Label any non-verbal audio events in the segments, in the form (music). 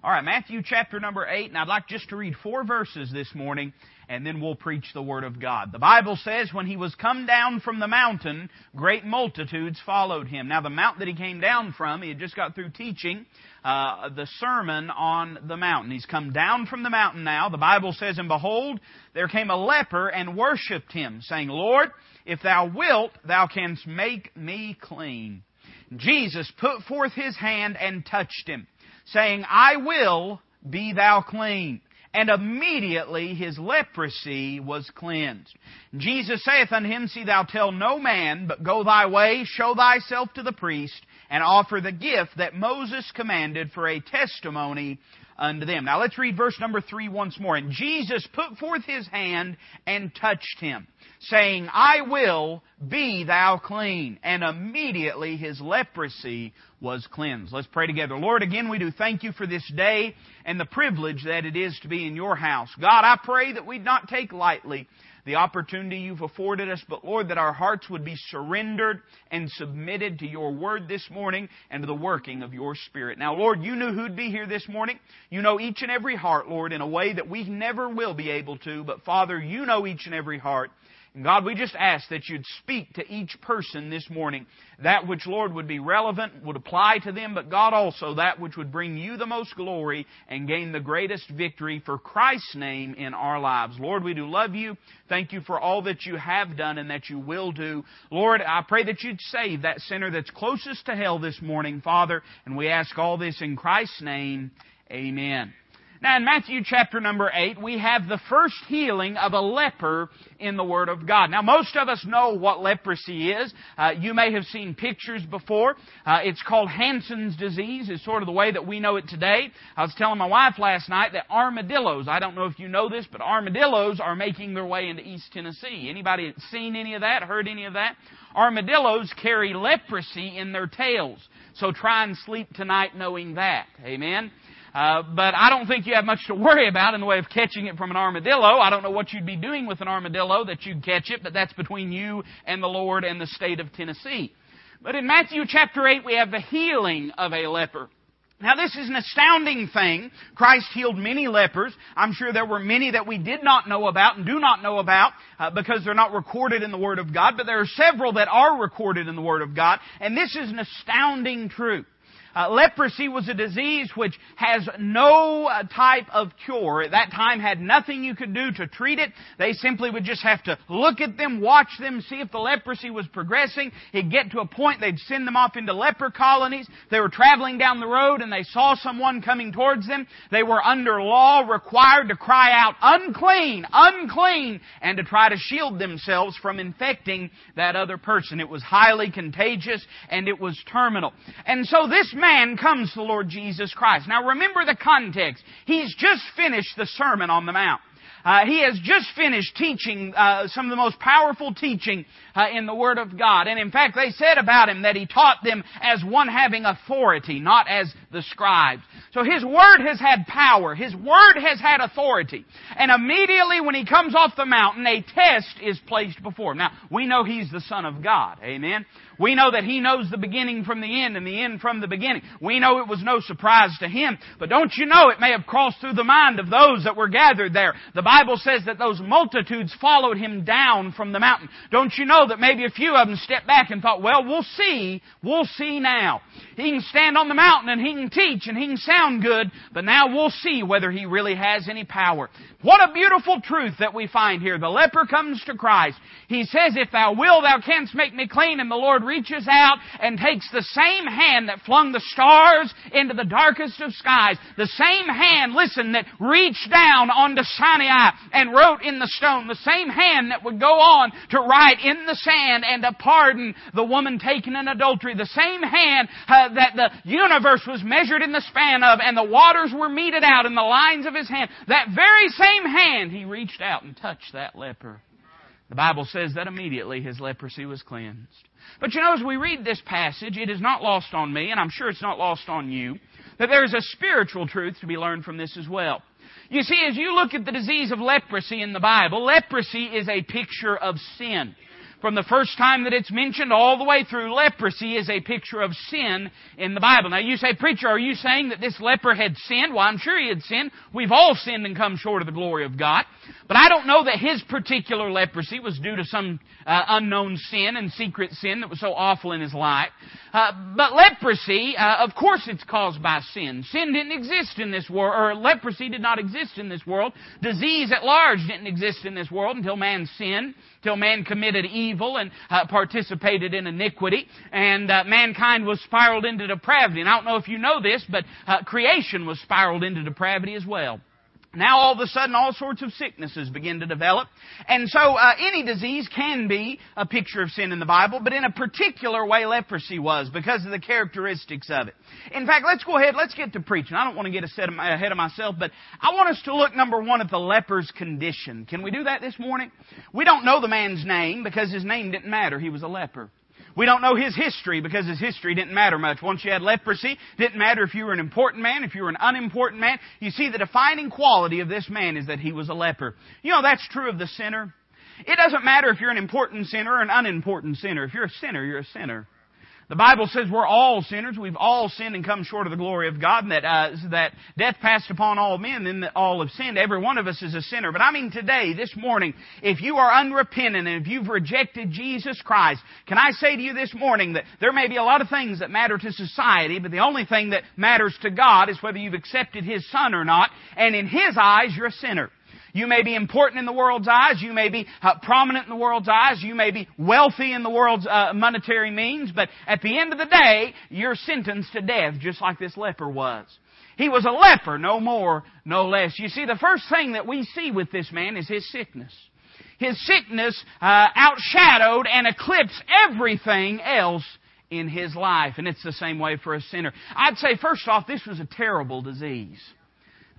All right, Matthew chapter number 8, and I'd like just to read four verses this morning, and then we'll preach the Word of God. The Bible says, when he was come down from the mountain, great multitudes followed him. Now, the mount that he came down from, he had just got through teaching uh, the Sermon on the Mountain. He's come down from the mountain now. The Bible says, And behold, there came a leper and worshipped him, saying, Lord, if thou wilt, thou canst make me clean. Jesus put forth his hand and touched him saying, I will be thou clean. And immediately his leprosy was cleansed. Jesus saith unto him, See thou tell no man, but go thy way, show thyself to the priest, and offer the gift that Moses commanded for a testimony unto them. Now let's read verse number three once more. And Jesus put forth his hand and touched him, saying, I will be thou clean. And immediately his leprosy was cleansed. Let's pray together. Lord, again we do thank you for this day and the privilege that it is to be in your house. God, I pray that we'd not take lightly the opportunity you've afforded us, but Lord, that our hearts would be surrendered and submitted to your word this morning and to the working of your Spirit. Now, Lord, you knew who'd be here this morning. You know each and every heart, Lord, in a way that we never will be able to, but Father, you know each and every heart. And God, we just ask that you'd speak to each person this morning that which, Lord, would be relevant, would apply to them, but God also that which would bring you the most glory and gain the greatest victory for Christ's name in our lives. Lord, we do love you. Thank you for all that you have done and that you will do. Lord, I pray that you'd save that sinner that's closest to hell this morning, Father, and we ask all this in Christ's name. Amen. Now in Matthew chapter number 8, we have the first healing of a leper in the Word of God. Now most of us know what leprosy is. Uh, you may have seen pictures before. Uh, it's called Hansen's disease is sort of the way that we know it today. I was telling my wife last night that armadillos, I don't know if you know this, but armadillos are making their way into East Tennessee. Anybody seen any of that, heard any of that? Armadillos carry leprosy in their tails. So try and sleep tonight knowing that. Amen. Uh, but I don't think you have much to worry about in the way of catching it from an armadillo. I don't know what you'd be doing with an armadillo that you'd catch it, but that's between you and the Lord and the state of Tennessee. But in Matthew chapter 8, we have the healing of a leper. Now this is an astounding thing. Christ healed many lepers. I'm sure there were many that we did not know about and do not know about uh, because they're not recorded in the Word of God, but there are several that are recorded in the Word of God, and this is an astounding truth. Uh, leprosy was a disease which has no uh, type of cure. At that time had nothing you could do to treat it. They simply would just have to look at them, watch them, see if the leprosy was progressing. It'd get to a point they'd send them off into leper colonies. They were traveling down the road and they saw someone coming towards them. They were under law required to cry out, unclean, unclean, and to try to shield themselves from infecting that other person. It was highly contagious and it was terminal. And so this man comes the Lord Jesus Christ. Now remember the context. He's just finished the Sermon on the Mount. Uh, he has just finished teaching uh, some of the most powerful teaching uh, in the Word of God. And in fact, they said about him that he taught them as one having authority, not as the scribes. So his Word has had power. His Word has had authority. And immediately when he comes off the mountain, a test is placed before him. Now, we know he's the Son of God. Amen? We know that He knows the beginning from the end and the end from the beginning. We know it was no surprise to Him. But don't you know it may have crossed through the mind of those that were gathered there. The Bible says that those multitudes followed Him down from the mountain. Don't you know that maybe a few of them stepped back and thought, well, we'll see. We'll see now. He can stand on the mountain and He can teach and He can sound good, but now we'll see whether He really has any power. What a beautiful truth that we find here. The leper comes to Christ. He says, if thou will, thou canst make me clean. And the Lord reaches out and takes the same hand that flung the stars into the darkest of skies. The same hand, listen, that reached down onto Sinai and wrote in the stone. The same hand that would go on to write in the sand and to pardon the woman taken in adultery. The same hand uh, that the universe was measured in the span of and the waters were meted out in the lines of his hand. That very same same hand, he reached out and touched that leper. The Bible says that immediately his leprosy was cleansed. But you know, as we read this passage, it is not lost on me, and I'm sure it's not lost on you, that there is a spiritual truth to be learned from this as well. You see, as you look at the disease of leprosy in the Bible, leprosy is a picture of sin. From the first time that it's mentioned all the way through, leprosy is a picture of sin in the Bible. Now you say, preacher, are you saying that this leper had sinned? Well, I'm sure he had sinned. We've all sinned and come short of the glory of God. But I don't know that his particular leprosy was due to some uh, unknown sin and secret sin that was so awful in his life. Uh, but leprosy, uh, of course it's caused by sin. Sin didn't exist in this world, or leprosy did not exist in this world. Disease at large didn't exist in this world until man sinned, until man committed evil and uh, participated in iniquity, and uh, mankind was spiraled into depravity. And I don't know if you know this, but uh, creation was spiraled into depravity as well. Now all of a sudden all sorts of sicknesses begin to develop. And so uh, any disease can be a picture of sin in the Bible, but in a particular way leprosy was because of the characteristics of it. In fact, let's go ahead, let's get to preaching. I don't want to get ahead of myself, but I want us to look number one at the leper's condition. Can we do that this morning? We don't know the man's name because his name didn't matter. He was a leper. We don't know his history because his history didn't matter much. Once you had leprosy, didn't matter if you were an important man, if you were an unimportant man. You see, the defining quality of this man is that he was a leper. You know, that's true of the sinner. It doesn't matter if you're an important sinner or an unimportant sinner. If you're a sinner, you're a sinner. The Bible says we're all sinners. We've all sinned and come short of the glory of God, and that, uh, that death passed upon all men, and that all have sinned. Every one of us is a sinner. But I mean today, this morning, if you are unrepentant and if you've rejected Jesus Christ, can I say to you this morning that there may be a lot of things that matter to society, but the only thing that matters to God is whether you've accepted His Son or not, and in His eyes, you're a sinner. You may be important in the world's eyes. You may be uh, prominent in the world's eyes. You may be wealthy in the world's uh, monetary means. But at the end of the day, you're sentenced to death, just like this leper was. He was a leper, no more, no less. You see, the first thing that we see with this man is his sickness. His sickness uh, outshadowed and eclipsed everything else in his life. And it's the same way for a sinner. I'd say, first off, this was a terrible disease.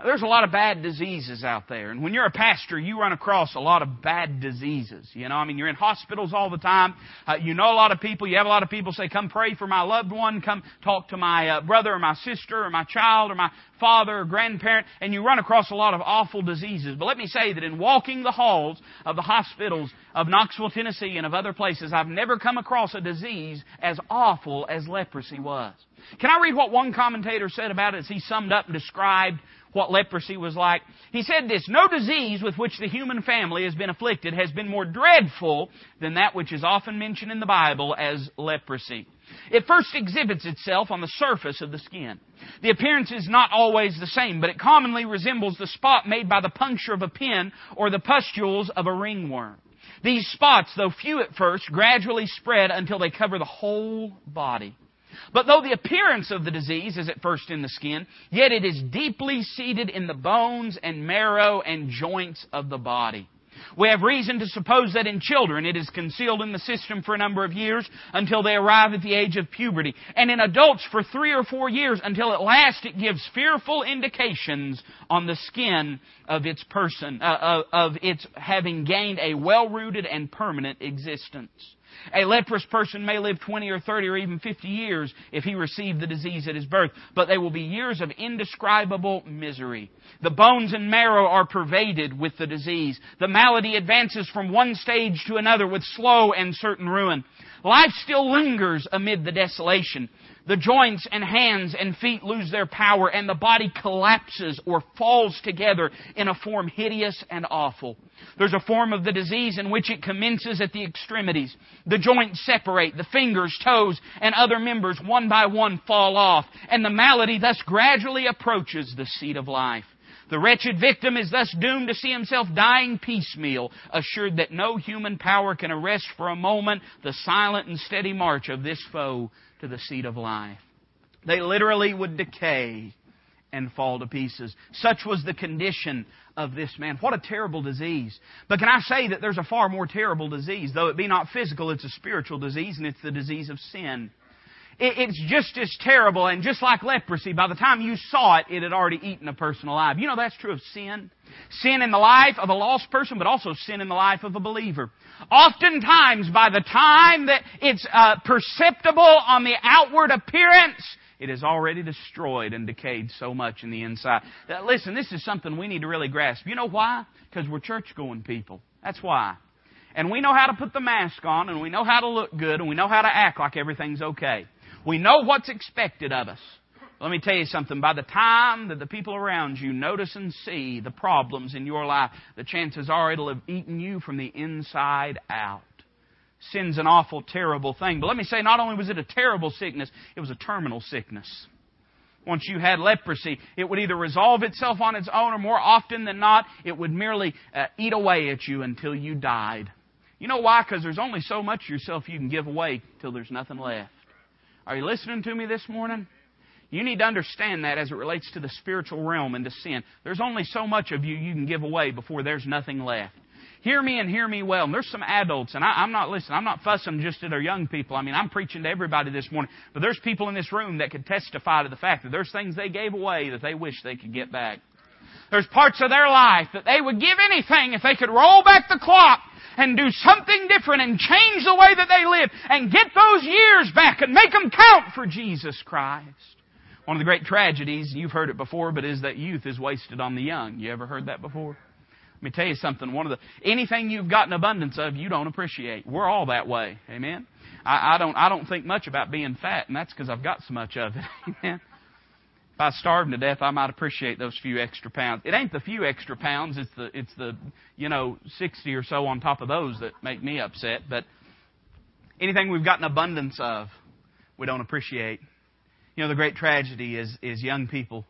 There's a lot of bad diseases out there. And when you're a pastor, you run across a lot of bad diseases. You know, I mean, you're in hospitals all the time. Uh, you know a lot of people. You have a lot of people say, come pray for my loved one. Come talk to my uh, brother or my sister or my child or my father or grandparent. And you run across a lot of awful diseases. But let me say that in walking the halls of the hospitals of Knoxville, Tennessee and of other places, I've never come across a disease as awful as leprosy was. Can I read what one commentator said about it as he summed up and described what leprosy was like. He said this, no disease with which the human family has been afflicted has been more dreadful than that which is often mentioned in the Bible as leprosy. It first exhibits itself on the surface of the skin. The appearance is not always the same, but it commonly resembles the spot made by the puncture of a pin or the pustules of a ringworm. These spots, though few at first, gradually spread until they cover the whole body. But though the appearance of the disease is at first in the skin, yet it is deeply seated in the bones and marrow and joints of the body. We have reason to suppose that in children it is concealed in the system for a number of years until they arrive at the age of puberty, and in adults for three or four years until at last it gives fearful indications on the skin of its person, uh, of its having gained a well-rooted and permanent existence. A leprous person may live 20 or 30 or even 50 years if he received the disease at his birth, but they will be years of indescribable misery. The bones and marrow are pervaded with the disease. The malady advances from one stage to another with slow and certain ruin. Life still lingers amid the desolation. The joints and hands and feet lose their power and the body collapses or falls together in a form hideous and awful. There's a form of the disease in which it commences at the extremities. The joints separate, the fingers, toes, and other members one by one fall off, and the malady thus gradually approaches the seat of life. The wretched victim is thus doomed to see himself dying piecemeal, assured that no human power can arrest for a moment the silent and steady march of this foe to the seat of life. They literally would decay and fall to pieces. Such was the condition of this man. What a terrible disease. But can I say that there's a far more terrible disease? Though it be not physical, it's a spiritual disease, and it's the disease of sin. It's just as terrible, and just like leprosy, by the time you saw it, it had already eaten a person alive. You know that's true of sin. Sin in the life of a lost person, but also sin in the life of a believer. Oftentimes, by the time that it's uh, perceptible on the outward appearance, it is already destroyed and decayed so much in the inside. That, listen, this is something we need to really grasp. You know why? Because we're church going people. That's why. And we know how to put the mask on, and we know how to look good, and we know how to act like everything's okay. We know what's expected of us. Let me tell you something. By the time that the people around you notice and see the problems in your life, the chances are it'll have eaten you from the inside out. Sin's an awful, terrible thing. But let me say, not only was it a terrible sickness, it was a terminal sickness. Once you had leprosy, it would either resolve itself on its own, or more often than not, it would merely uh, eat away at you until you died. You know why? Because there's only so much yourself you can give away till there's nothing left. Are you listening to me this morning? You need to understand that as it relates to the spiritual realm and to sin. There's only so much of you you can give away before there's nothing left. Hear me and hear me well. And there's some adults, and I, am not listening. I'm not fussing just at our young people. I mean, I'm preaching to everybody this morning. But there's people in this room that could testify to the fact that there's things they gave away that they wish they could get back. There's parts of their life that they would give anything if they could roll back the clock and do something different and change the way that they live and get those years back and make them count for Jesus Christ. One of the great tragedies, you've heard it before, but is that youth is wasted on the young. You ever heard that before? Let me tell you something. One of the anything you've got an abundance of, you don't appreciate. We're all that way. Amen. I, I don't. I don't think much about being fat, and that's because I've got so much of it. (laughs) Amen. If I starved to death, I might appreciate those few extra pounds. It ain't the few extra pounds. It's the it's the you know sixty or so on top of those that make me upset. But anything we've got an abundance of, we don't appreciate. You know, the great tragedy is is young people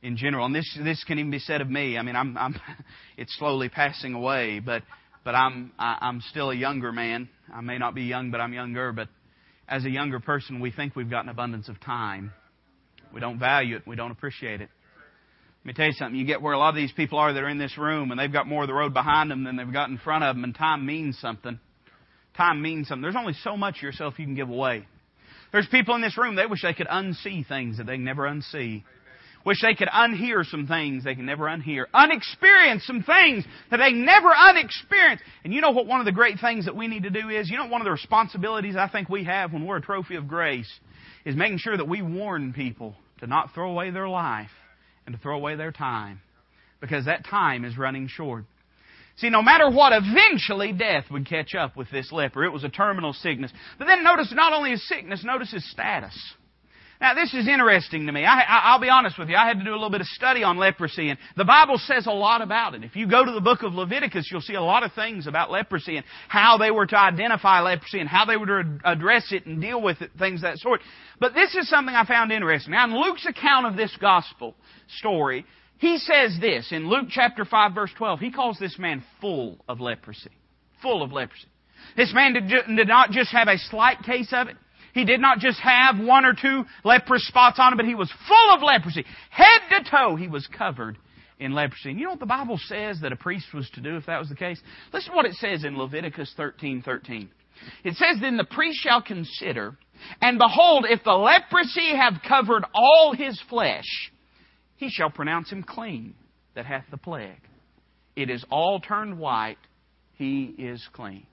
in general. And this this can even be said of me. I mean, I'm I'm (laughs) it's slowly passing away, but but I'm I, I'm still a younger man. I may not be young, but I'm younger. But as a younger person, we think we've got an abundance of time. We don't value it. We don't appreciate it. Let me tell you something. You get where a lot of these people are that are in this room, and they've got more of the road behind them than they've got in front of them, and time means something. Time means something. There's only so much of yourself you can give away. There's people in this room, they wish they could unsee things that they can never unsee. Wish they could unhear some things they can never unhear. Unexperience some things that they never unexperience. And you know what one of the great things that we need to do is? You know one of the responsibilities I think we have when we're a trophy of grace is making sure that we warn people to not throw away their life and to throw away their time. Because that time is running short. See, no matter what, eventually death would catch up with this leper. It was a terminal sickness. But then notice not only his sickness, notice his status. Now, this is interesting to me. I, will be honest with you. I had to do a little bit of study on leprosy, and the Bible says a lot about it. If you go to the book of Leviticus, you'll see a lot of things about leprosy and how they were to identify leprosy and how they were to address it and deal with it, things of that sort. But this is something I found interesting. Now, in Luke's account of this gospel story, he says this in Luke chapter 5, verse 12. He calls this man full of leprosy. Full of leprosy. This man did, did not just have a slight case of it. He did not just have one or two leprous spots on him, but he was full of leprosy. Head to toe, he was covered in leprosy. And you know what the Bible says that a priest was to do if that was the case? Listen to what it says in Leviticus 13, 13. It says, Then the priest shall consider, and behold, if the leprosy have covered all his flesh, he shall pronounce him clean that hath the plague. It is all turned white, he is clean.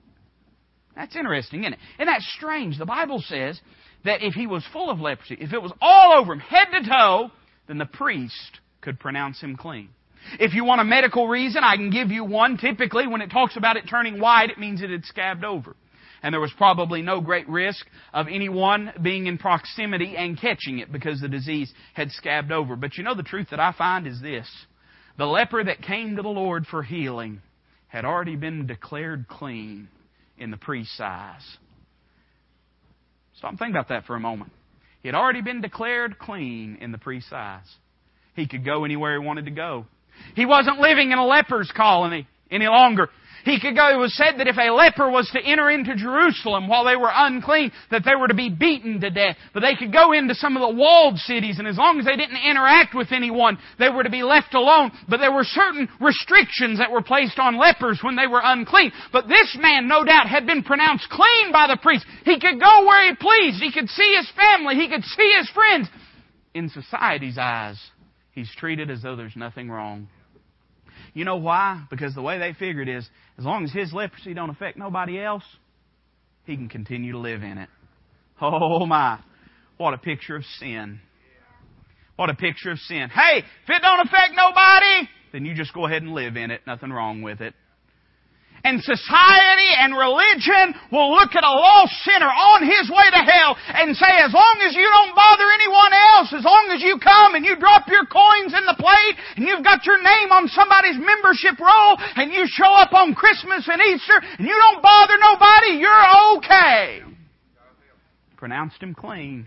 That's interesting, isn't it? And that's strange. The Bible says that if he was full of leprosy, if it was all over him, head to toe, then the priest could pronounce him clean. If you want a medical reason, I can give you one. Typically, when it talks about it turning white, it means it had scabbed over. And there was probably no great risk of anyone being in proximity and catching it because the disease had scabbed over. But you know, the truth that I find is this. The leper that came to the Lord for healing had already been declared clean in the priest's eyes. Stop and think about that for a moment. He had already been declared clean in the priest's eyes. He could go anywhere he wanted to go. He wasn't living in a leper's colony any longer. He could go, it was said that if a leper was to enter into Jerusalem while they were unclean, that they were to be beaten to death. But they could go into some of the walled cities, and as long as they didn't interact with anyone, they were to be left alone. But there were certain restrictions that were placed on lepers when they were unclean. But this man, no doubt, had been pronounced clean by the priest. He could go where he pleased. He could see his family. He could see his friends. In society's eyes, he's treated as though there's nothing wrong. You know why? Because the way they figured is, as long as his leprosy don't affect nobody else, he can continue to live in it. Oh my. What a picture of sin. What a picture of sin. Hey, if it don't affect nobody, then you just go ahead and live in it. Nothing wrong with it. And society and religion will look at a lost sinner on his way to hell and say, as long as you don't bother anyone else, as long as you come and you drop your coins in the plate and you've got your name on somebody's membership roll and you show up on Christmas and Easter and you don't bother nobody, you're okay. Pronounced him clean.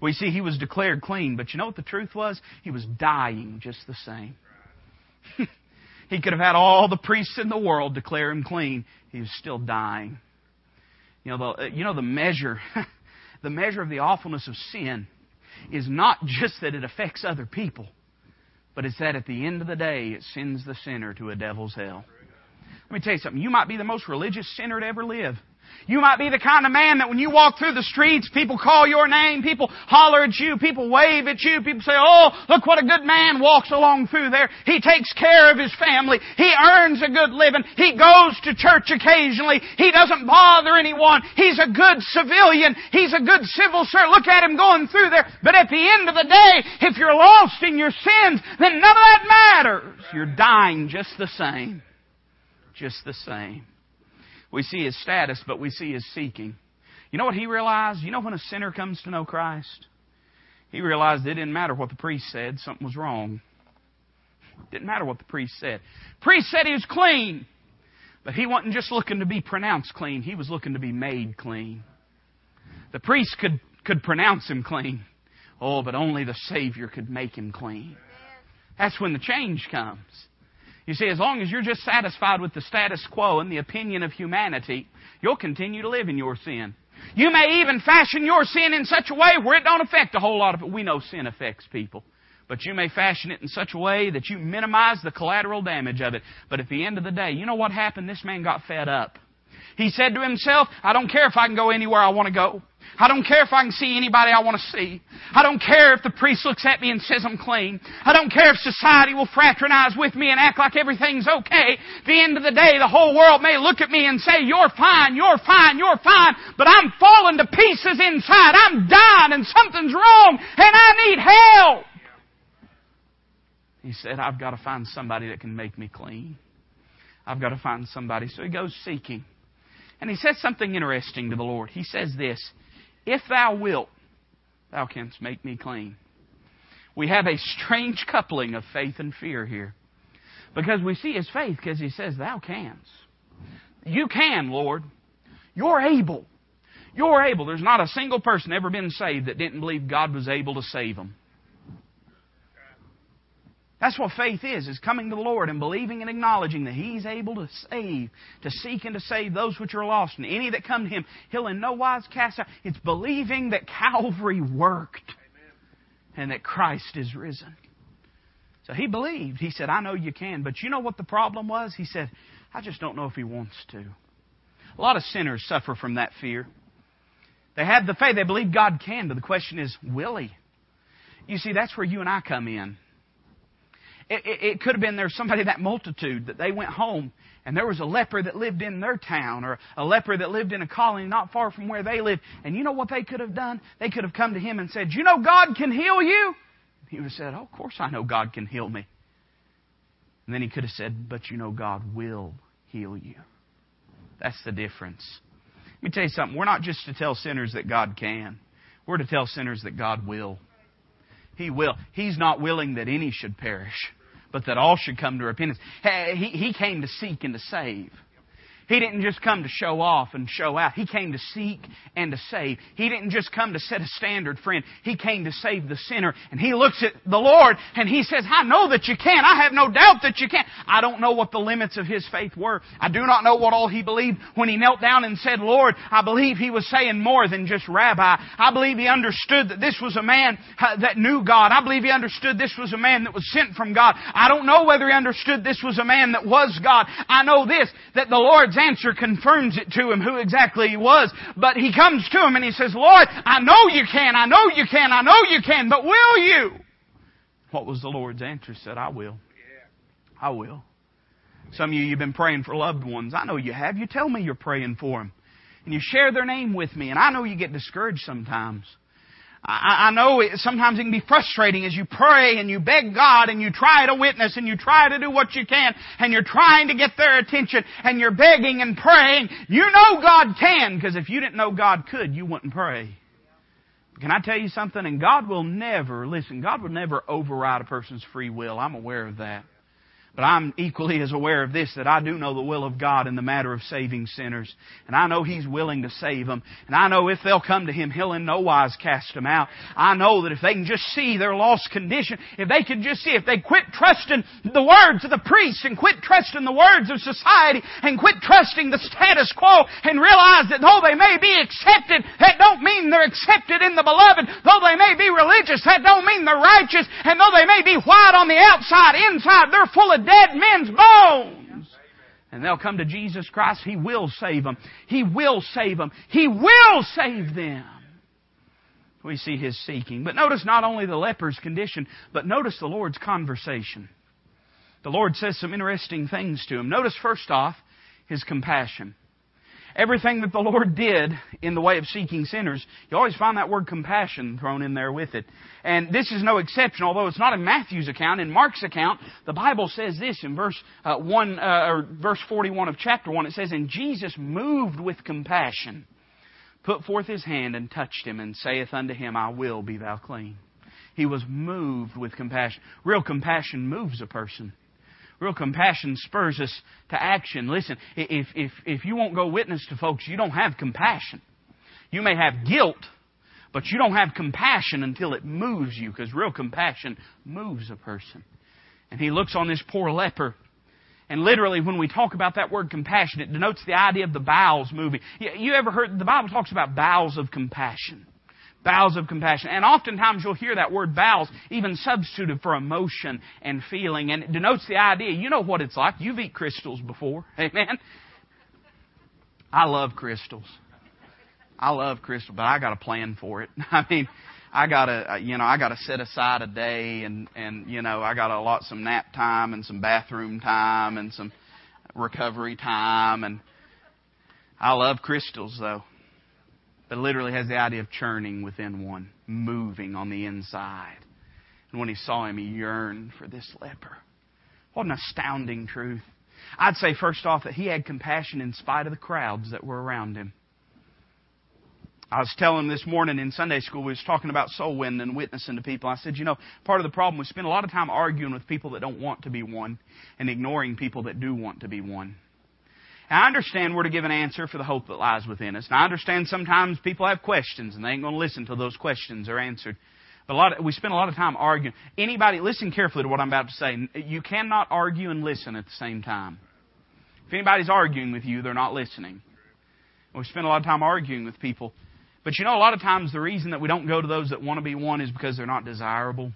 We see he was declared clean, but you know what the truth was? He was dying just the same. (laughs) He could have had all the priests in the world declare him clean. He was still dying. You know, the, you know, the measure, (laughs) the measure of the awfulness of sin is not just that it affects other people, but it's that at the end of the day, it sends the sinner to a devil's hell. Let me tell you something. You might be the most religious sinner to ever live. You might be the kind of man that when you walk through the streets, people call your name, people holler at you, people wave at you, people say, oh, look what a good man walks along through there. He takes care of his family. He earns a good living. He goes to church occasionally. He doesn't bother anyone. He's a good civilian. He's a good civil servant. Look at him going through there. But at the end of the day, if you're lost in your sins, then none of that matters. You're dying just the same. Just the same. We see his status, but we see his seeking. You know what he realized? You know when a sinner comes to know Christ? He realized it didn't matter what the priest said, something was wrong. It didn't matter what the priest said. Priest said he was clean. But he wasn't just looking to be pronounced clean, he was looking to be made clean. The priest could, could pronounce him clean. Oh, but only the Savior could make him clean. That's when the change comes. You see, as long as you're just satisfied with the status quo and the opinion of humanity, you'll continue to live in your sin. You may even fashion your sin in such a way where it don't affect a whole lot of it. We know sin affects people. But you may fashion it in such a way that you minimize the collateral damage of it. But at the end of the day, you know what happened? This man got fed up. He said to himself, I don't care if I can go anywhere I want to go. I don't care if I can see anybody I want to see. I don't care if the priest looks at me and says I'm clean. I don't care if society will fraternize with me and act like everything's okay. At the end of the day, the whole world may look at me and say, you're fine, you're fine, you're fine, but I'm falling to pieces inside. I'm dying and something's wrong and I need help. He said, I've got to find somebody that can make me clean. I've got to find somebody. So he goes seeking. And he says something interesting to the Lord. He says this if thou wilt, thou canst make me clean. We have a strange coupling of faith and fear here. Because we see his faith because he says, Thou canst. You can, Lord. You're able. You're able. There's not a single person ever been saved that didn't believe God was able to save them. That's what faith is, is coming to the Lord and believing and acknowledging that He's able to save, to seek and to save those which are lost. And any that come to Him, He'll in no wise cast out. It's believing that Calvary worked and that Christ is risen. So he believed. He said, I know you can. But you know what the problem was? He said, I just don't know if He wants to. A lot of sinners suffer from that fear. They have the faith. They believe God can, but the question is, will He? You see, that's where you and I come in. It, it, it could have been there's somebody that multitude that they went home and there was a leper that lived in their town or a leper that lived in a colony not far from where they lived. And you know what they could have done? They could have come to him and said, You know God can heal you? He would have said, Oh, of course I know God can heal me. And then he could have said, But you know God will heal you. That's the difference. Let me tell you something. We're not just to tell sinners that God can. We're to tell sinners that God will. He will. He's not willing that any should perish, but that all should come to repentance. He, he came to seek and to save. He didn't just come to show off and show out. He came to seek and to save. He didn't just come to set a standard, friend. He came to save the sinner. And he looks at the Lord and he says, I know that you can. I have no doubt that you can. I don't know what the limits of his faith were. I do not know what all he believed when he knelt down and said, Lord, I believe he was saying more than just rabbi. I believe he understood that this was a man uh, that knew God. I believe he understood this was a man that was sent from God. I don't know whether he understood this was a man that was God. I know this, that the Lord's answer confirms it to him who exactly he was. But he comes to him and he says, Lord, I know you can, I know you can, I know you can, but will you? What was the Lord's answer? He said, I will. I will. Some of you, you've been praying for loved ones. I know you have. You tell me you're praying for them. And you share their name with me. And I know you get discouraged sometimes. I, I know it, sometimes it can be frustrating as you pray and you beg God and you try to witness and you try to do what you can and you're trying to get their attention and you're begging and praying. You know God can because if you didn't know God could, you wouldn't pray. Can I tell you something? And God will never, listen, God will never override a person's free will. I'm aware of that. But I'm equally as aware of this that I do know the will of God in the matter of saving sinners. And I know He's willing to save them. And I know if they'll come to Him, He'll in no wise cast them out. I know that if they can just see their lost condition, if they can just see, if they quit trusting the words of the priests and quit trusting the words of society and quit trusting the status quo and realize that though they may be accepted, that don't mean they're accepted in the beloved. Though they may be religious, that don't mean they're righteous. And though they may be white on the outside, inside they're full of dead men's bones. And they'll come to Jesus Christ. He will save them. He will save them. He will save them. We see his seeking. But notice not only the leper's condition, but notice the Lord's conversation. The Lord says some interesting things to him. Notice first off, his compassion everything that the Lord did in the way of seeking sinners, you always find that word compassion thrown in there with it. And this is no exception, although it's not in Matthew's account. In Mark's account, the Bible says this in verse uh, one uh, or verse forty-one of chapter one. It says, "And Jesus, moved with compassion, put forth his hand and touched him, and saith unto him, I will be thou clean." He was moved with compassion. Real compassion moves a person. Real compassion spurs us to action. Listen, if, if, if you won't go witness to folks, you don't have compassion. You may have guilt, but you don't have compassion until it moves you, because real compassion moves a person. And he looks on this poor leper. And literally, when we talk about that word compassion, it denotes the idea of the bowels moving. You ever heard, the Bible talks about bowels of compassion bowels of compassion. And oftentimes you'll hear that word bowels even substituted for emotion and feeling. And it denotes the idea, you know what it's like. You've eaten Krystals before. (laughs) Amen. I love Krystals. I love Krystals, but I got a plan for it. (laughs) I mean, I gotta, uh, you know, I gotta set aside a day and, and, you know, I gotta allot some nap time and some bathroom time and some recovery time and I love Krystals though but literally has the idea of churning within one, moving on the inside. And when he saw him, he yearned for this leper. What an astounding truth. I'd say, first off, that he had compassion in spite of the crowds that were around him. I was telling this morning in Sunday school, we was talking about soul winning and witnessing to people. I said, you know, part of the problem, we spend a lot of time arguing with people that don't want to be won and ignoring people that do want to be won. Now, I understand we're to give an answer for the hope that lies within us. Now, I understand sometimes people have questions and they ain't going to listen till those questions are answered. But a lot of, we spend a lot of time arguing. Anybody, listen carefully to what I'm about to say. You cannot argue and listen at the same time. If anybody's arguing with you, they're not listening. We spend a lot of time arguing with people. But you know, a lot of times the reason that we don't go to those that want to be won is because they're not desirable.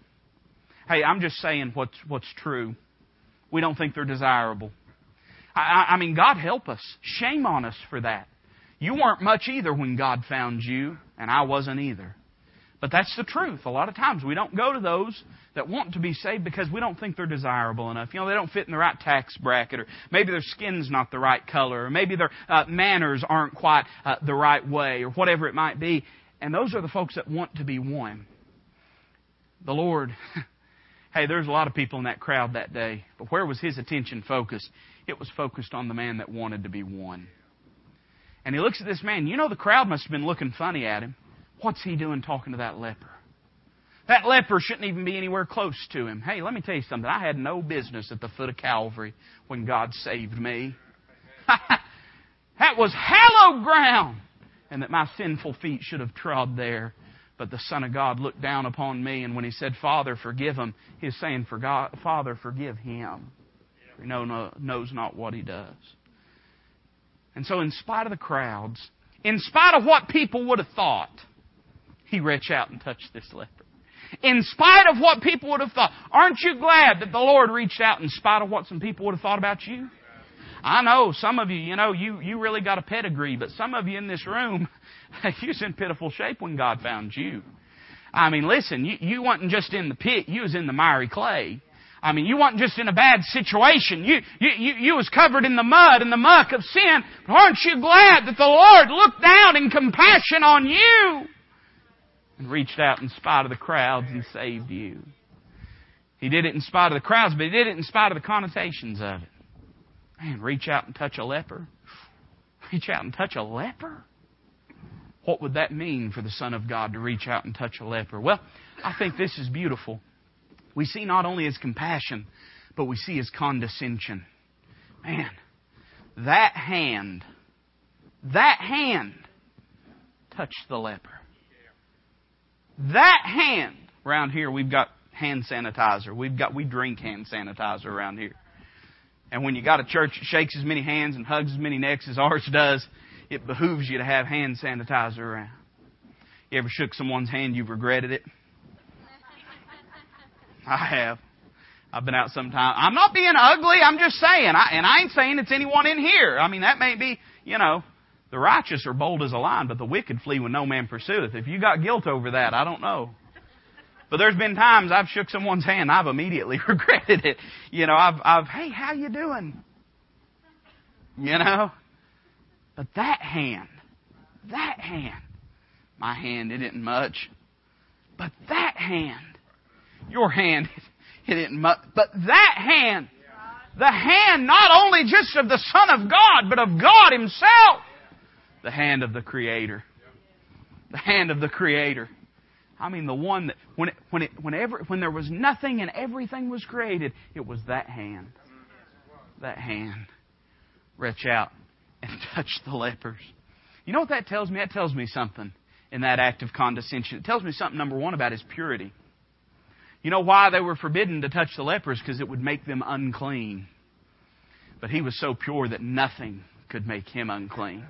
Hey, I'm just saying what's, what's true. We don't think they're desirable. I, I mean, God help us. Shame on us for that. You weren't much either when God found you, and I wasn't either. But that's the truth. A lot of times we don't go to those that want to be saved because we don't think they're desirable enough. You know, they don't fit in the right tax bracket, or maybe their skin's not the right color, or maybe their uh, manners aren't quite uh, the right way, or whatever it might be. And those are the folks that want to be won. The Lord, (laughs) hey, there's a lot of people in that crowd that day, but where was His attention focused? It was focused on the man that wanted to be won. And he looks at this man. You know, the crowd must have been looking funny at him. What's he doing talking to that leper? That leper shouldn't even be anywhere close to him. Hey, let me tell you something. I had no business at the foot of Calvary when God saved me. (laughs) that was hallowed ground. And that my sinful feet should have trod there. But the Son of God looked down upon me, and when he said, Father, forgive him, he was saying, Father, forgive him. For He know, knows not what he does. And so, in spite of the crowds, in spite of what people would have thought, he reached out and touched this leper. In spite of what people would have thought, aren't you glad that the Lord reached out in spite of what some people would have thought about you? I know some of you, you know, you, you really got a pedigree, but some of you in this room, (laughs) you was in pitiful shape when God found you. I mean, listen, you, you wasn't just in the pit, you was in the miry clay. I mean, you weren't just in a bad situation. You, you, you, you was covered in the mud and the muck of sin. But aren't you glad that the Lord looked down in compassion on you? and reached out in spite of the crowds and saved you. He did it in spite of the crowds, but he did it in spite of the connotations of it. Man, reach out and touch a leper. Reach out and touch a leper? What would that mean for the Son of God to reach out and touch a leper? Well, I think this is beautiful. We see not only his compassion, but we see his condescension. Man, that hand, that hand touched the leper. That hand, around here we've got hand sanitizer. We've got, we drink hand sanitizer around here. And when you got a church that shakes as many hands and hugs as many necks as ours does, it behooves you to have hand sanitizer around. You ever shook someone's hand you've regretted it? I have. I've been out sometime. I'm not being ugly. I'm just saying. I, and I ain't saying it's anyone in here. I mean, that may be, you know, the righteous are bold as a lion, but the wicked flee when no man pursueth. If you got guilt over that, I don't know. But there's been times I've shook someone's hand, I've immediately (laughs) regretted it. You know, I've, I've, hey, how you doing? You know? But that hand, that hand, my hand, it isn't much. But that hand, your hand, (laughs) it isn't much. But that hand, the hand not only just of the Son of God, but of God Himself, the hand of the Creator. The hand of the Creator. I mean, the one that when it, when it, whenever when there was nothing and everything was created, it was that hand. That hand reach out and (laughs) touch the lepers. You know what that tells me? That tells me something in that act of condescension. It tells me something, number one, about his purity. You know why they were forbidden to touch the lepers? Because it would make them unclean. But he was so pure that nothing could make him unclean.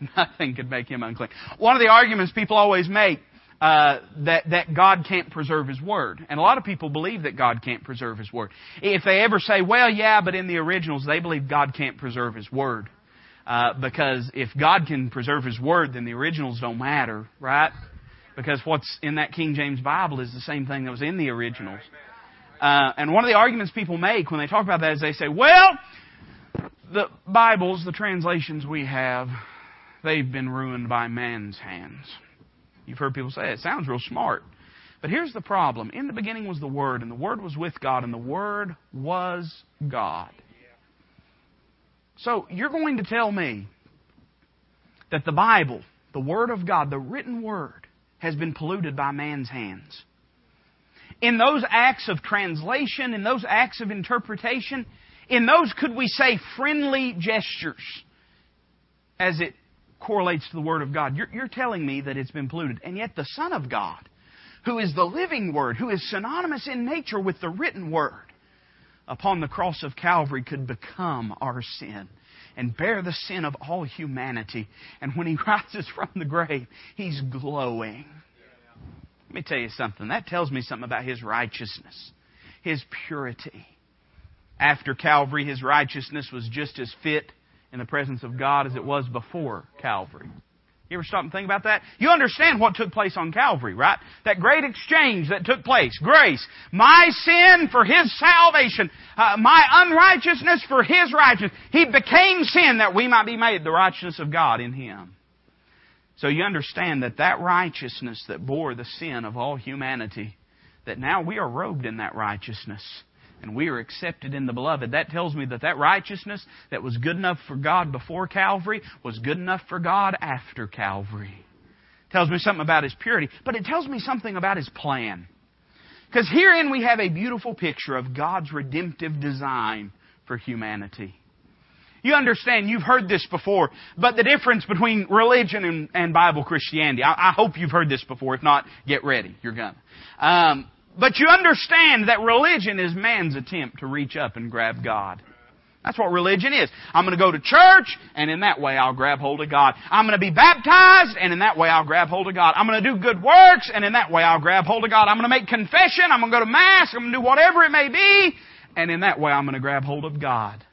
(laughs) Nothing could make him unclean. One of the arguments people always make uh, that that God can't preserve His Word, and a lot of people believe that God can't preserve His Word. If they ever say, "Well, yeah," but in the originals they believe God can't preserve His Word, uh, because if God can preserve His Word, then the originals don't matter, right? Because what's in that King James Bible is the same thing that was in the originals. Uh, and one of the arguments people make when they talk about that is they say, "Well, the Bibles, the translations we have, they've been ruined by man's hands." You've heard people say it. sounds real smart. But here's the problem. In the beginning was the Word, and the Word was with God, and the Word was God. So you're going to tell me that the Bible, the Word of God, the written Word, has been polluted by man's hands. In those acts of translation, in those acts of interpretation, in those, could we say, friendly gestures, as it correlates to the Word of God. You're, you're telling me that it's been polluted. And yet the Son of God, who is the living Word, who is synonymous in nature with the written Word, upon the cross of Calvary could become our sin and bear the sin of all humanity. And when He (laughs) rises from the grave, He's glowing. Let me tell you something. That tells me something about His righteousness, His purity. After Calvary, His righteousness was just as fit in the presence of God as it was before Calvary. You ever stop and think about that? You understand what took place on Calvary, right? That great exchange that took place. Grace. My sin for His salvation. Uh, my unrighteousness for His righteousness. He became sin that we might be made the righteousness of God in Him. So you understand that that righteousness that bore the sin of all humanity, that now we are robed in that righteousness and we are accepted in the beloved. That tells me that that righteousness that was good enough for God before Calvary was good enough for God after Calvary. It tells me something about His purity, but it tells me something about His plan. Because herein we have a beautiful picture of God's redemptive design for humanity. You understand, you've heard this before, but the difference between religion and, and Bible Christianity, I, I, hope you've heard this before. If not, get ready. You're gonna. Um, but you understand that religion is man's attempt to reach up and grab God. That's what religion is. I'm going to go to church, and in that way I'll grab hold of God. I'm going to be baptized, and in that way I'll grab hold of God. I'm going to do good works, and in that way I'll grab hold of God. I'm going to make confession. I'm going to go to Mass. I'm going to do whatever it may be, and in that way I'm going to grab hold of God.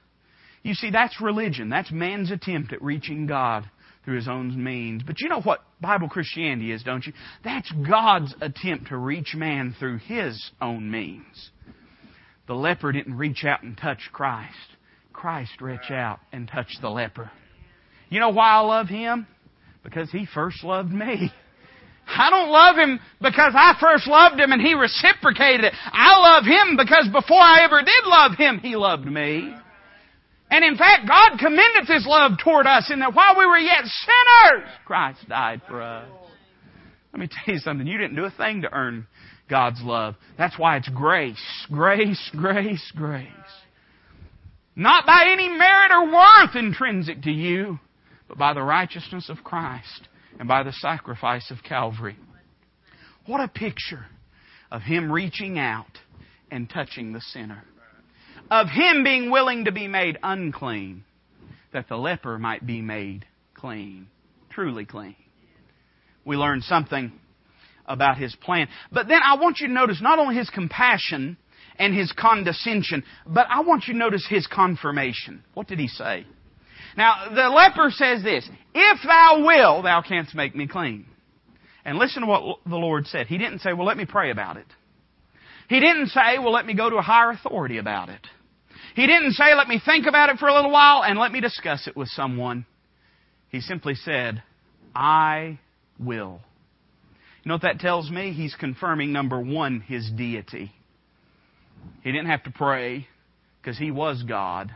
You see, that's religion. That's man's attempt at reaching God through his own means. But you know what Bible Christianity is, don't you? That's God's attempt to reach man through his own means. The leper didn't reach out and touch Christ. Christ reached out and touched the leper. You know why I love him? Because he first loved me. I don't love Him because I first loved Him and He reciprocated it. I love Him because before I ever did love Him, He loved me. And in fact, God commendeth His love toward us in that while we were yet sinners, Christ died for us. Let me tell you something. You didn't do a thing to earn God's love. That's why it's grace. Grace, grace, grace. Not by any merit or worth intrinsic to you, but by the righteousness of Christ and by the sacrifice of Calvary. What a picture of Him reaching out and touching the sinner. Of Him being willing to be made unclean, that the leper might be made clean, truly clean we learn something about his plan. But then I want you to notice not only his compassion and his condescension, but I want you to notice his confirmation. What did he say? Now, the leper says this, If thou will, thou canst make me clean. And listen to what the Lord said. He didn't say, well, let me pray about it. He didn't say, well, let me go to a higher authority about it. He didn't say, let me think about it for a little while and let me discuss it with someone. He simply said, I will. You know what that tells me? He's confirming, number one, his deity. He didn't have to pray because he was God.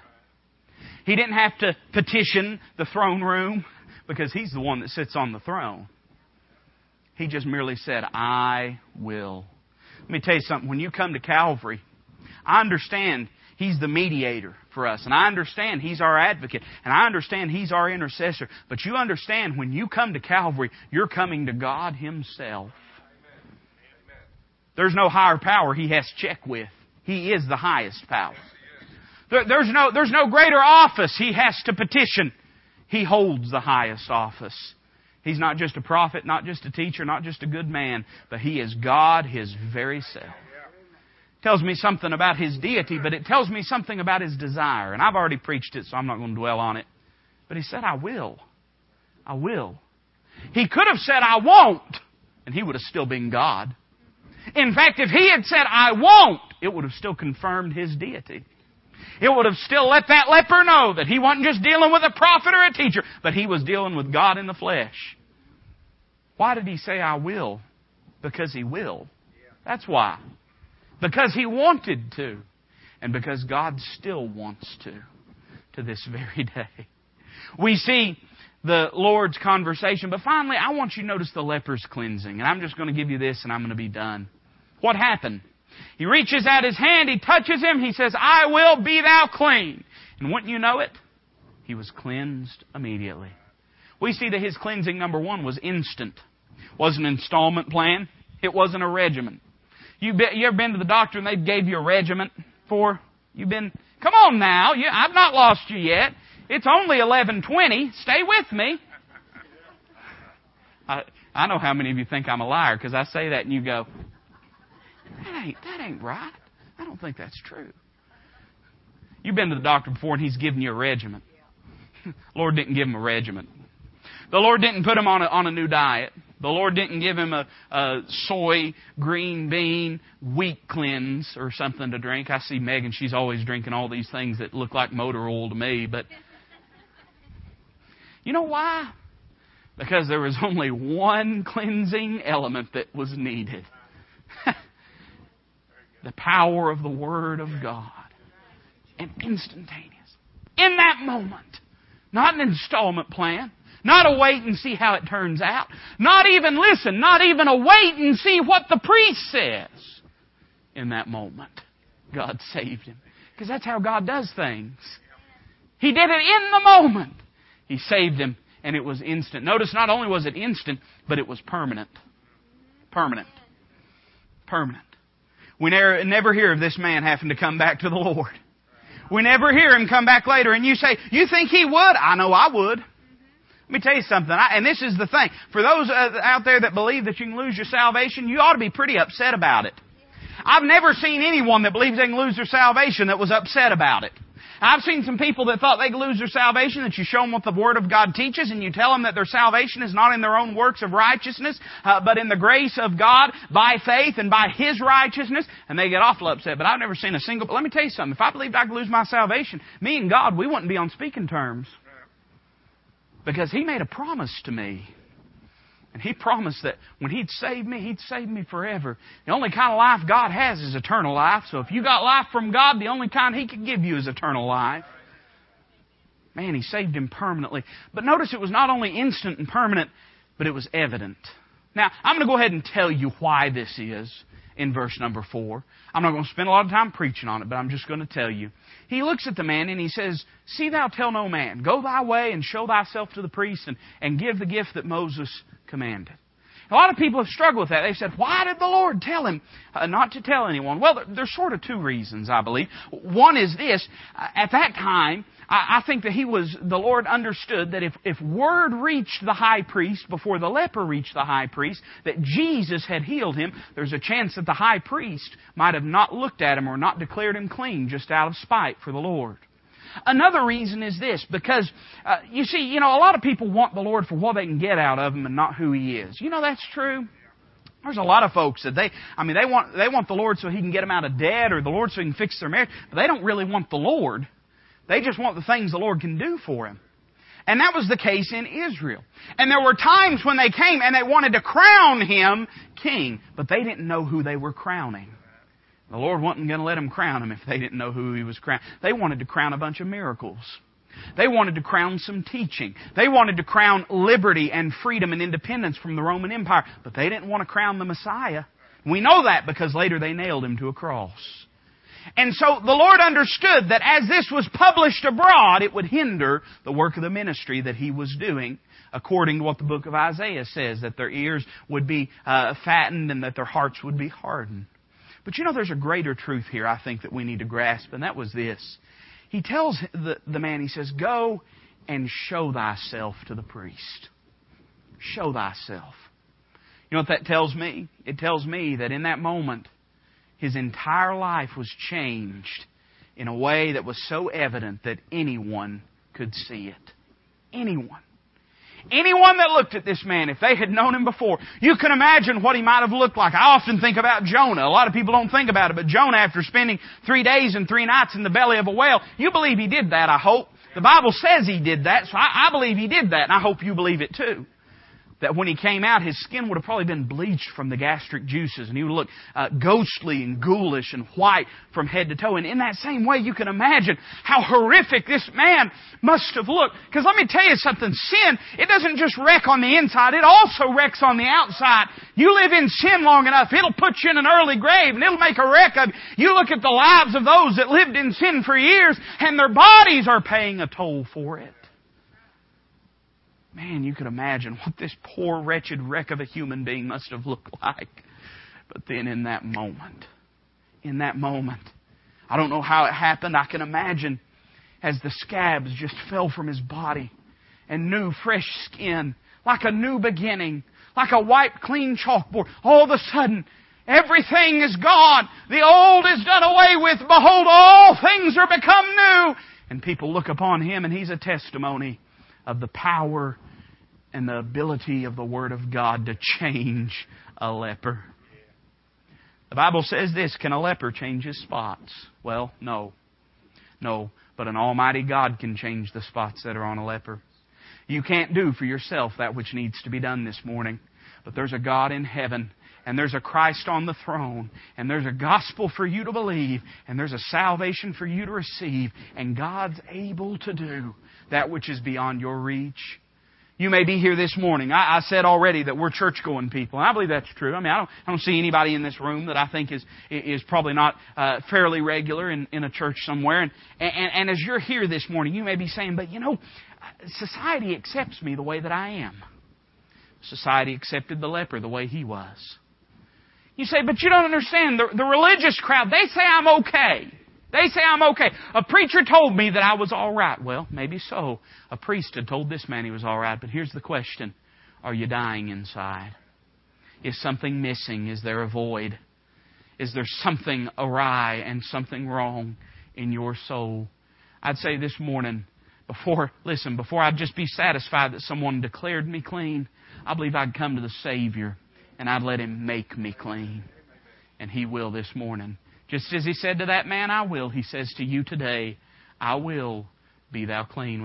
He didn't have to petition the throne room because he's the one that sits on the throne. He just merely said, I will. Let me tell you something. When you come to Calvary, I understand He's the mediator for us. And I understand He's our advocate. And I understand He's our intercessor. But you understand when you come to Calvary, you're coming to God Himself. There's no higher power He has check with. He is the highest power. there's, no, there's no greater office He has to petition. He holds the highest office. He's not just a prophet, not just a teacher, not just a good man, but He is God His very self tells me something about his deity, but it tells me something about his desire. And I've already preached it, so I'm not going to dwell on it. But he said, I will. I will. He could have said, I won't, and he would have still been God. In fact, if he had said, I won't, it would have still confirmed his deity. It would have still let that leper know that he wasn't just dealing with a prophet or a teacher, but he was dealing with God in the flesh. Why did he say, I will? Because he will. That's why. Because He wanted to. And because God still wants to, to this (laughs) very day. We see the Lord's conversation, but finally, I want you to notice the leper's cleansing. And I'm just going to give you this and I'm going to be done. What happened? He reaches out his hand, he touches him, he says, I will be thou clean. And wouldn't you know it? He was cleansed immediately. We see that his cleansing, number one, was instant. It wasn't an installment plan. It wasn't a regimen. You, be, you ever been to the doctor and they gave you a regiment for? You've been, come on now, you, I've not lost you yet. It's only 1120. Stay with me. I, I know how many of you think I'm a liar because I say that and you go, that ain't, that ain't right. I don't think that's true. You've been to the doctor before and he's given you a regiment. (laughs) Lord didn't give him a regiment. The Lord didn't put him on a, on a new diet. The Lord didn't give him a, a soy, green bean, wheat cleanse or something to drink. I see Megan, she's always drinking all these things that look like motor oil to me, but (laughs) you know why? Because there was only one cleansing element that was needed. (laughs) the power of the Word of God. And instantaneous. In that moment. Not an installment plan. Not a wait and see how it turns out. Not even listen, not even a wait and see what the priest says. In that moment, God saved him. Because that's how God does things. He did it in the moment. He saved him, and it was instant. Notice not only was it instant, but it was permanent. Permanent. Permanent. We never, never hear of this man having to come back to the Lord. We never hear him come back later, and you say, You think he would? I know I would. Let me tell you something, I, and this is the thing. For those uh, out there that believe that you can lose your salvation, you ought to be pretty upset about it. I've never seen anyone that believes they can lose their salvation that was upset about it. I've seen some people that thought they could lose their salvation, that you show them what the Word of God teaches, and you tell them that their salvation is not in their own works of righteousness, uh, but in the grace of God by faith and by His righteousness, and they get awful upset. But I've never seen a single, let me tell you something. If I believed I could lose my salvation, me and God, we wouldn't be on speaking terms. Because he made a promise to me And He promised that when He'd save me, He'd save me forever. The only kind of life God has is eternal life. So if you got life from God, the only kind He could give you is eternal life. Man, He saved him permanently. But notice it was not only instant and permanent, but it was evident. Now, I'm going to go ahead and tell you why this is in verse number four. I'm not going to spend a lot of time preaching on it, but I'm just going to tell you. He looks at the man and he says, See thou tell no man. Go thy way and show thyself to the priest and, and give the gift that Moses commanded. A lot of people have struggled with that. They've said, why did the Lord tell him uh, not to tell anyone? Well, there's sort of two reasons, I believe. One is this. Uh, at that time, I, I think that he was, the Lord understood that if, if word reached the high priest before the leper reached the high priest, that Jesus had healed him, there's a chance that the high priest might have not looked at him or not declared him clean just out of spite for the Lord. Another reason is this, because, uh, you see, you know, a lot of people want the Lord for what they can get out of Him and not who He is. You know that's true? There's a lot of folks that they, I mean, they want, they want the Lord so He can get them out of debt or the Lord so He can fix their marriage, but they don't really want the Lord. They just want the things the Lord can do for them. And that was the case in Israel. And there were times when they came and they wanted to crown him king, but they didn't know who they were crowning. The Lord wasn't going to let them crown him if they didn't know who he was crowning. They wanted to crown a bunch of miracles. They wanted to crown some teaching. They wanted to crown liberty and freedom and independence from the Roman Empire, but they didn't want to crown the Messiah. We know that because later they nailed him to a cross. And so the Lord understood that as this was published abroad, it would hinder the work of the ministry that he was doing, according to what the book of Isaiah says, that their ears would be uh, fattened and that their hearts would be hardened. But you know, there's a greater truth here I think that we need to grasp, and that was this. He tells the, the man, he says, Go and show thyself to the priest. Show thyself. You know what that tells me? It tells me that in that moment, his entire life was changed in a way that was so evident that anyone could see it. Anyone. Anyone that looked at this man, if they had known him before, you can imagine what he might have looked like. I often think about Jonah. A lot of people don't think about it, but Jonah, after spending three days and three nights in the belly of a whale, you believe he did that, I hope. The Bible says he did that, so I, I believe he did that, and I hope you believe it too that when he came out, his skin would have probably been bleached from the gastric juices, and he would look uh, ghostly and ghoulish and white from head to toe. And in that same way, you can imagine how horrific this man must have looked. Because let me tell you something, sin, it doesn't just wreck on the inside, it also wrecks on the outside. You live in sin long enough, it'll put you in an early grave, and it'll make a wreck of you. You look at the lives of those that lived in sin for years, and their bodies are paying a toll for it. Man, you could imagine what this poor, wretched wreck of a human being must have looked (laughs) like. But then in that moment, in that moment, I don't know how it happened. I can imagine as the scabs just fell from his body and new, fresh skin, like a new beginning, like a wiped, clean chalkboard. All of a sudden, everything is gone. The old is done away with. Behold, all things are become new. And people look upon him and he's a testimony of the power and the ability of the Word of God to change a leper. The Bible says this Can a leper change his spots? Well, no. No. But an Almighty God can change the spots that are on a leper. You can't do for yourself that which needs to be done this morning. But there's a God in heaven and there's a Christ on the throne, and there's a gospel for you to believe, and there's a salvation for you to receive, and God's able to do that which is beyond your reach. You may be here this morning. I, I said already that we're church going people, and I believe that's true. I mean, I don't, I don't see anybody in this room that I think is is probably not uh, fairly regular in, in a church somewhere. And, and and as you're here this morning, you may be saying, "But you know, society accepts me the way that I am." Society accepted the leper the way he was. You say, but you don't understand. The, the religious crowd, they say I'm okay. They say I'm okay. A preacher told me that I was all right. Well, maybe so. A priest had told this man he was all right. But here's the question Are you dying inside? Is something missing? Is there a void? Is there something awry and something wrong in your soul? I'd say this morning, before, (laughs) listen, before I'd just be satisfied that someone declared me clean, I believe I'd come to the Savior and I'd let Him make me clean. And He will this morning. Just as He said to that man, I will, He says to you today, I will be thou clean